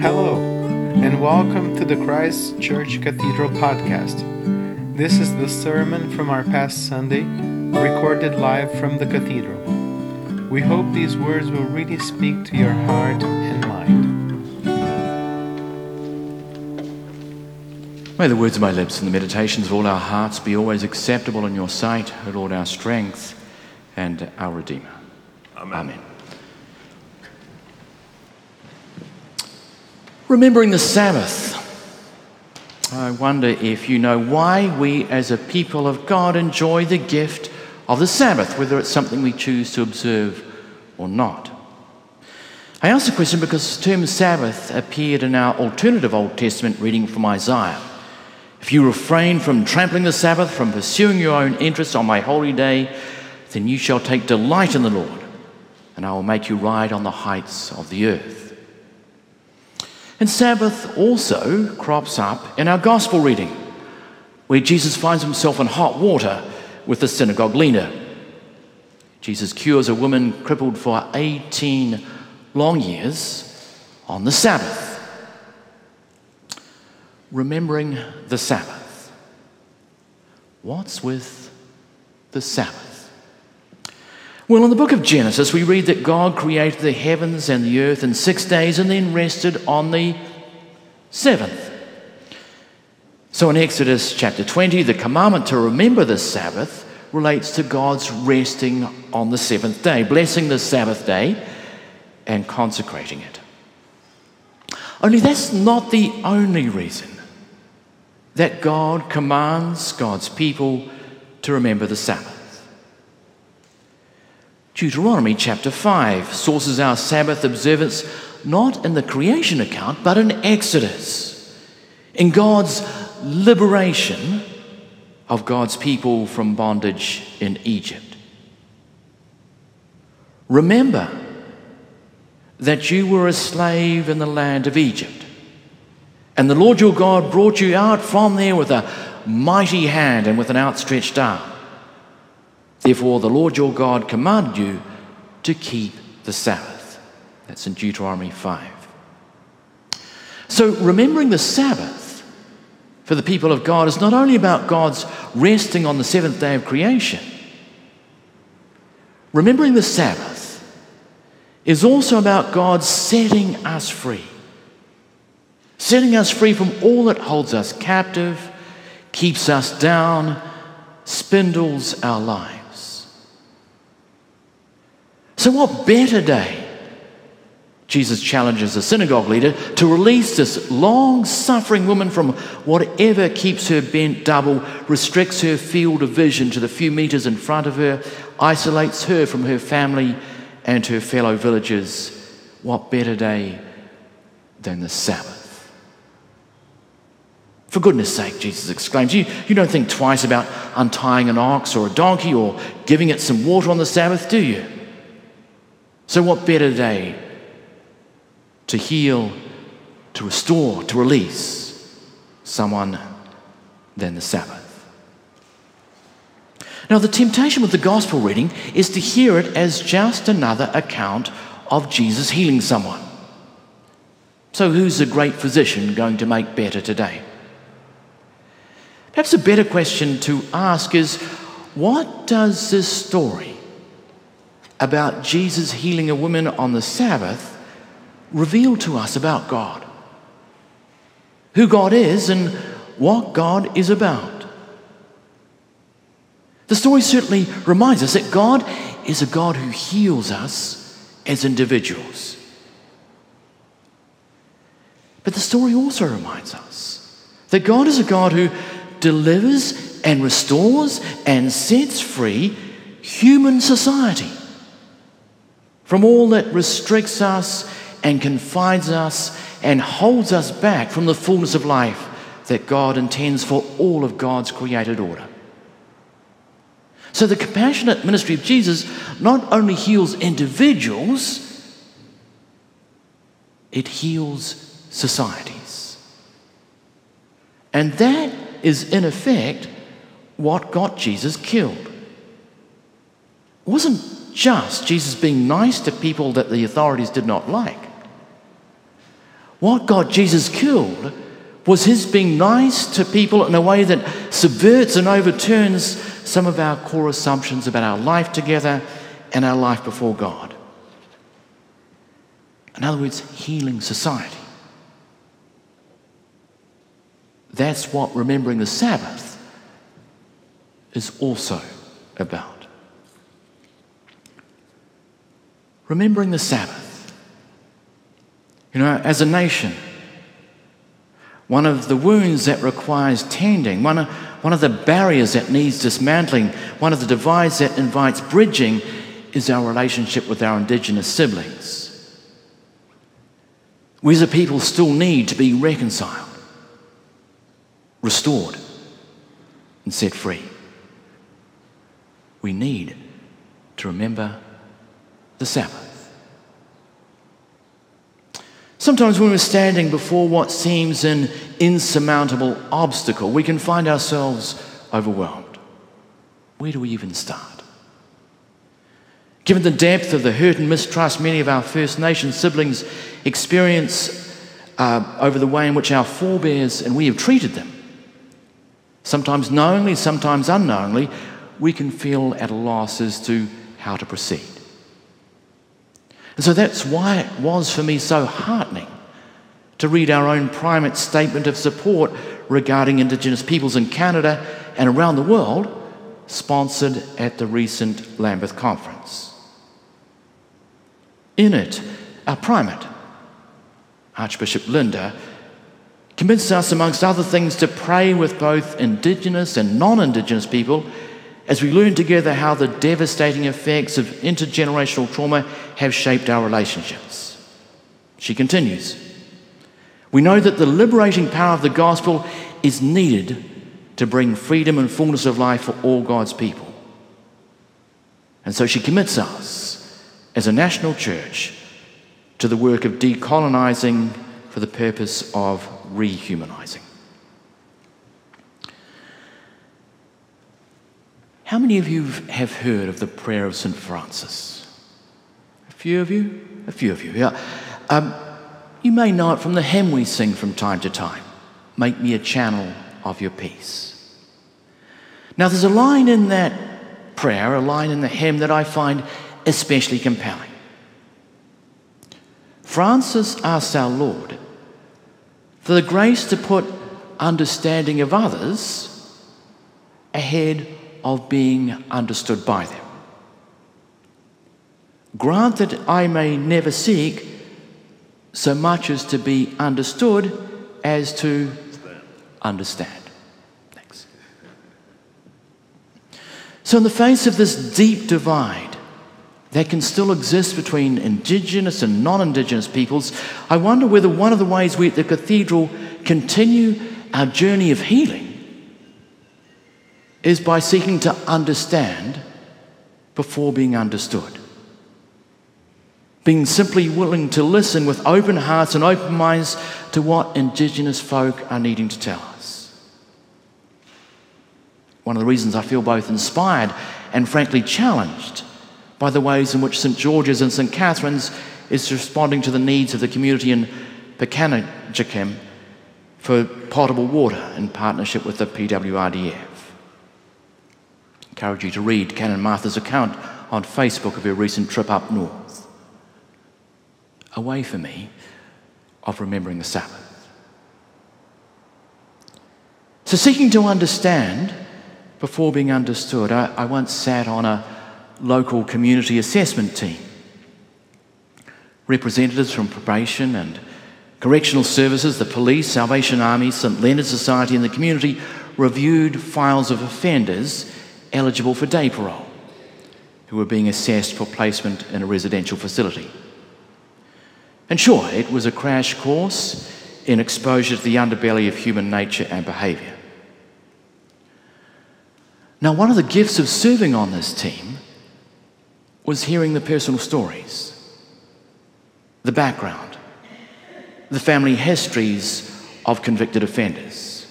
Hello, and welcome to the Christ Church Cathedral podcast. This is the sermon from our past Sunday, recorded live from the cathedral. We hope these words will really speak to your heart May the words of my lips and the meditations of all our hearts be always acceptable in your sight, O Lord, our strength and our Redeemer. Amen. Amen. Remembering the Sabbath. I wonder if you know why we as a people of God enjoy the gift of the Sabbath, whether it's something we choose to observe or not. I ask the question because the term Sabbath appeared in our alternative Old Testament reading from Isaiah. If you refrain from trampling the Sabbath, from pursuing your own interests on my holy day, then you shall take delight in the Lord, and I will make you ride on the heights of the earth. And Sabbath also crops up in our gospel reading, where Jesus finds himself in hot water with the synagogue leader. Jesus cures a woman crippled for 18 long years on the Sabbath. Remembering the Sabbath. What's with the Sabbath? Well, in the book of Genesis, we read that God created the heavens and the earth in six days and then rested on the seventh. So in Exodus chapter 20, the commandment to remember the Sabbath relates to God's resting on the seventh day, blessing the Sabbath day and consecrating it. Only that's not the only reason that God commands God's people to remember the Sabbath. Deuteronomy chapter 5 sources our Sabbath observance not in the creation account, but in Exodus, in God's liberation of God's people from bondage in Egypt. Remember that you were a slave in the land of Egypt, and the Lord your God brought you out from there with a mighty hand and with an outstretched arm. Therefore, the Lord your God commanded you to keep the Sabbath. That's in Deuteronomy 5. So, remembering the Sabbath for the people of God is not only about God's resting on the seventh day of creation, remembering the Sabbath is also about God setting us free. Setting us free from all that holds us captive, keeps us down, spindles our lives. So, what better day? Jesus challenges the synagogue leader to release this long suffering woman from whatever keeps her bent double, restricts her field of vision to the few meters in front of her, isolates her from her family and her fellow villagers. What better day than the Sabbath? For goodness sake, Jesus exclaims, you, you don't think twice about untying an ox or a donkey or giving it some water on the Sabbath, do you? So, what better day to heal, to restore, to release someone than the Sabbath? Now, the temptation with the gospel reading is to hear it as just another account of Jesus healing someone. So, who's the great physician going to make better today? Perhaps a better question to ask is what does this story about Jesus healing a woman on the Sabbath reveal to us about God? Who God is and what God is about. The story certainly reminds us that God is a God who heals us as individuals. But the story also reminds us that God is a God who delivers and restores and sets free human society from all that restricts us and confines us and holds us back from the fullness of life that God intends for all of God's created order. So, the compassionate ministry of Jesus not only heals individuals, it heals societies. And that is, in effect, what got Jesus killed. It wasn't just Jesus being nice to people that the authorities did not like. What got Jesus killed was his being nice to people in a way that subverts and overturns some of our core assumptions about our life together and our life before God. In other words, healing society. That's what remembering the Sabbath is also about. Remembering the Sabbath. You know, as a nation, one of the wounds that requires tending, one of, one of the barriers that needs dismantling, one of the divides that invites bridging is our relationship with our Indigenous siblings. We as a people still need to be reconciled, restored, and set free. We need to remember the Sabbath. Sometimes when we're standing before what seems an insurmountable obstacle, we can find ourselves overwhelmed. Where do we even start? Given the depth of the hurt and mistrust many of our First Nation siblings experience uh, over the way in which our forebears and we have treated them, sometimes knowingly, sometimes unknowingly, we can feel at a loss as to how to proceed. And so that's why it was for me so heartening to read our own primate statement of support regarding Indigenous peoples in Canada and around the world, sponsored at the recent Lambeth Conference. In it, our primate, Archbishop Linda, convinced us, amongst other things, to pray with both Indigenous and non Indigenous people as we learn together how the devastating effects of intergenerational trauma have shaped our relationships. She continues We know that the liberating power of the gospel is needed to bring freedom and fullness of life for all God's people. And so she commits us as a national church to the work of decolonizing for the purpose of rehumanizing. How many of you have heard of the prayer of St. Francis? A few of you? A few of you, yeah. Um, you may know it from the hymn we sing from time to time Make me a channel of your peace. Now, there's a line in that prayer, a line in the hymn that I find especially compelling. Francis asks our Lord the grace to put understanding of others ahead of being understood by them. Grant that I may never seek so much as to be understood as to understand. Thanks. So, in the face of this deep divide that can still exist between Indigenous and non Indigenous peoples, I wonder whether one of the ways we at the cathedral continue our journey of healing is by seeking to understand before being understood. Being simply willing to listen with open hearts and open minds to what Indigenous folk are needing to tell us. One of the reasons I feel both inspired and frankly challenged by the ways in which St. George's and St. Catherine's is responding to the needs of the community in Pikangikum for potable water in partnership with the PWRDF I encourage you to read Canon Martha's account on Facebook of her recent trip up north. A way for me of remembering the Sabbath. So, seeking to understand before being understood, I, I once sat on a local community assessment team. Representatives from probation and correctional services, the police, Salvation Army, St. Leonard's Society, and the community reviewed files of offenders eligible for day parole who were being assessed for placement in a residential facility. And sure, it was a crash course in exposure to the underbelly of human nature and behaviour. Now, one of the gifts of serving on this team was hearing the personal stories, the background, the family histories of convicted offenders.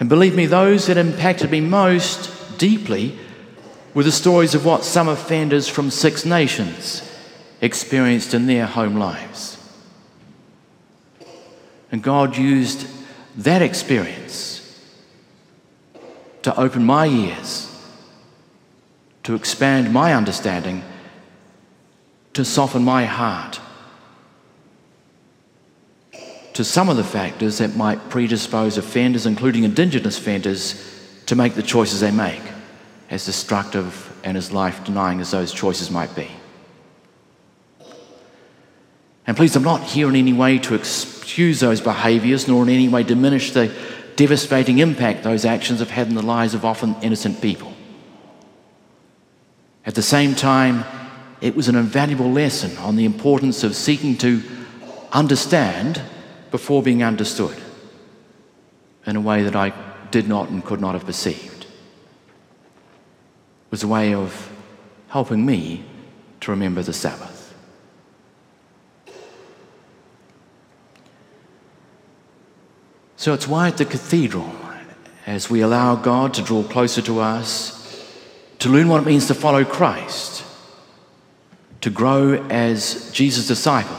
And believe me, those that impacted me most deeply were the stories of what some offenders from six nations experienced in their home lives. And God used that experience to open my ears, to expand my understanding, to soften my heart to some of the factors that might predispose offenders, including Indigenous offenders, to make the choices they make, as destructive and as life denying as those choices might be. And please, I'm not here in any way to excuse those behaviours nor in any way diminish the devastating impact those actions have had in the lives of often innocent people. At the same time, it was an invaluable lesson on the importance of seeking to understand before being understood in a way that I did not and could not have perceived. It was a way of helping me to remember the Sabbath. So it's why at the cathedral, as we allow God to draw closer to us, to learn what it means to follow Christ, to grow as Jesus' disciple,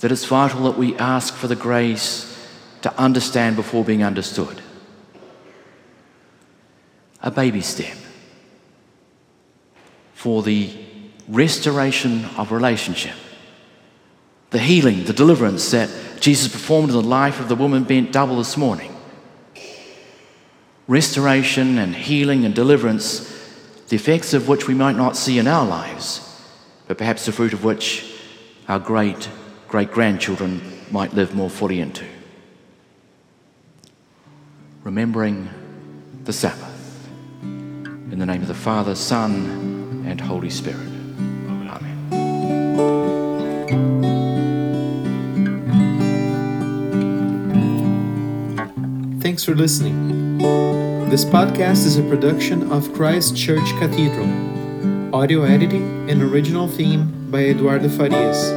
that it's vital that we ask for the grace to understand before being understood. A baby step for the restoration of relationship, the healing, the deliverance that Jesus performed in the life of the woman bent double this morning. Restoration and healing and deliverance, the effects of which we might not see in our lives, but perhaps the fruit of which our great great grandchildren might live more fully into. Remembering the Sabbath. In the name of the Father, Son, and Holy Spirit. Amen. Thanks for listening. This podcast is a production of Christ Church Cathedral. Audio editing and original theme by Eduardo Farias.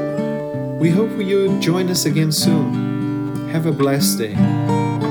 We hope you join us again soon. Have a blessed day.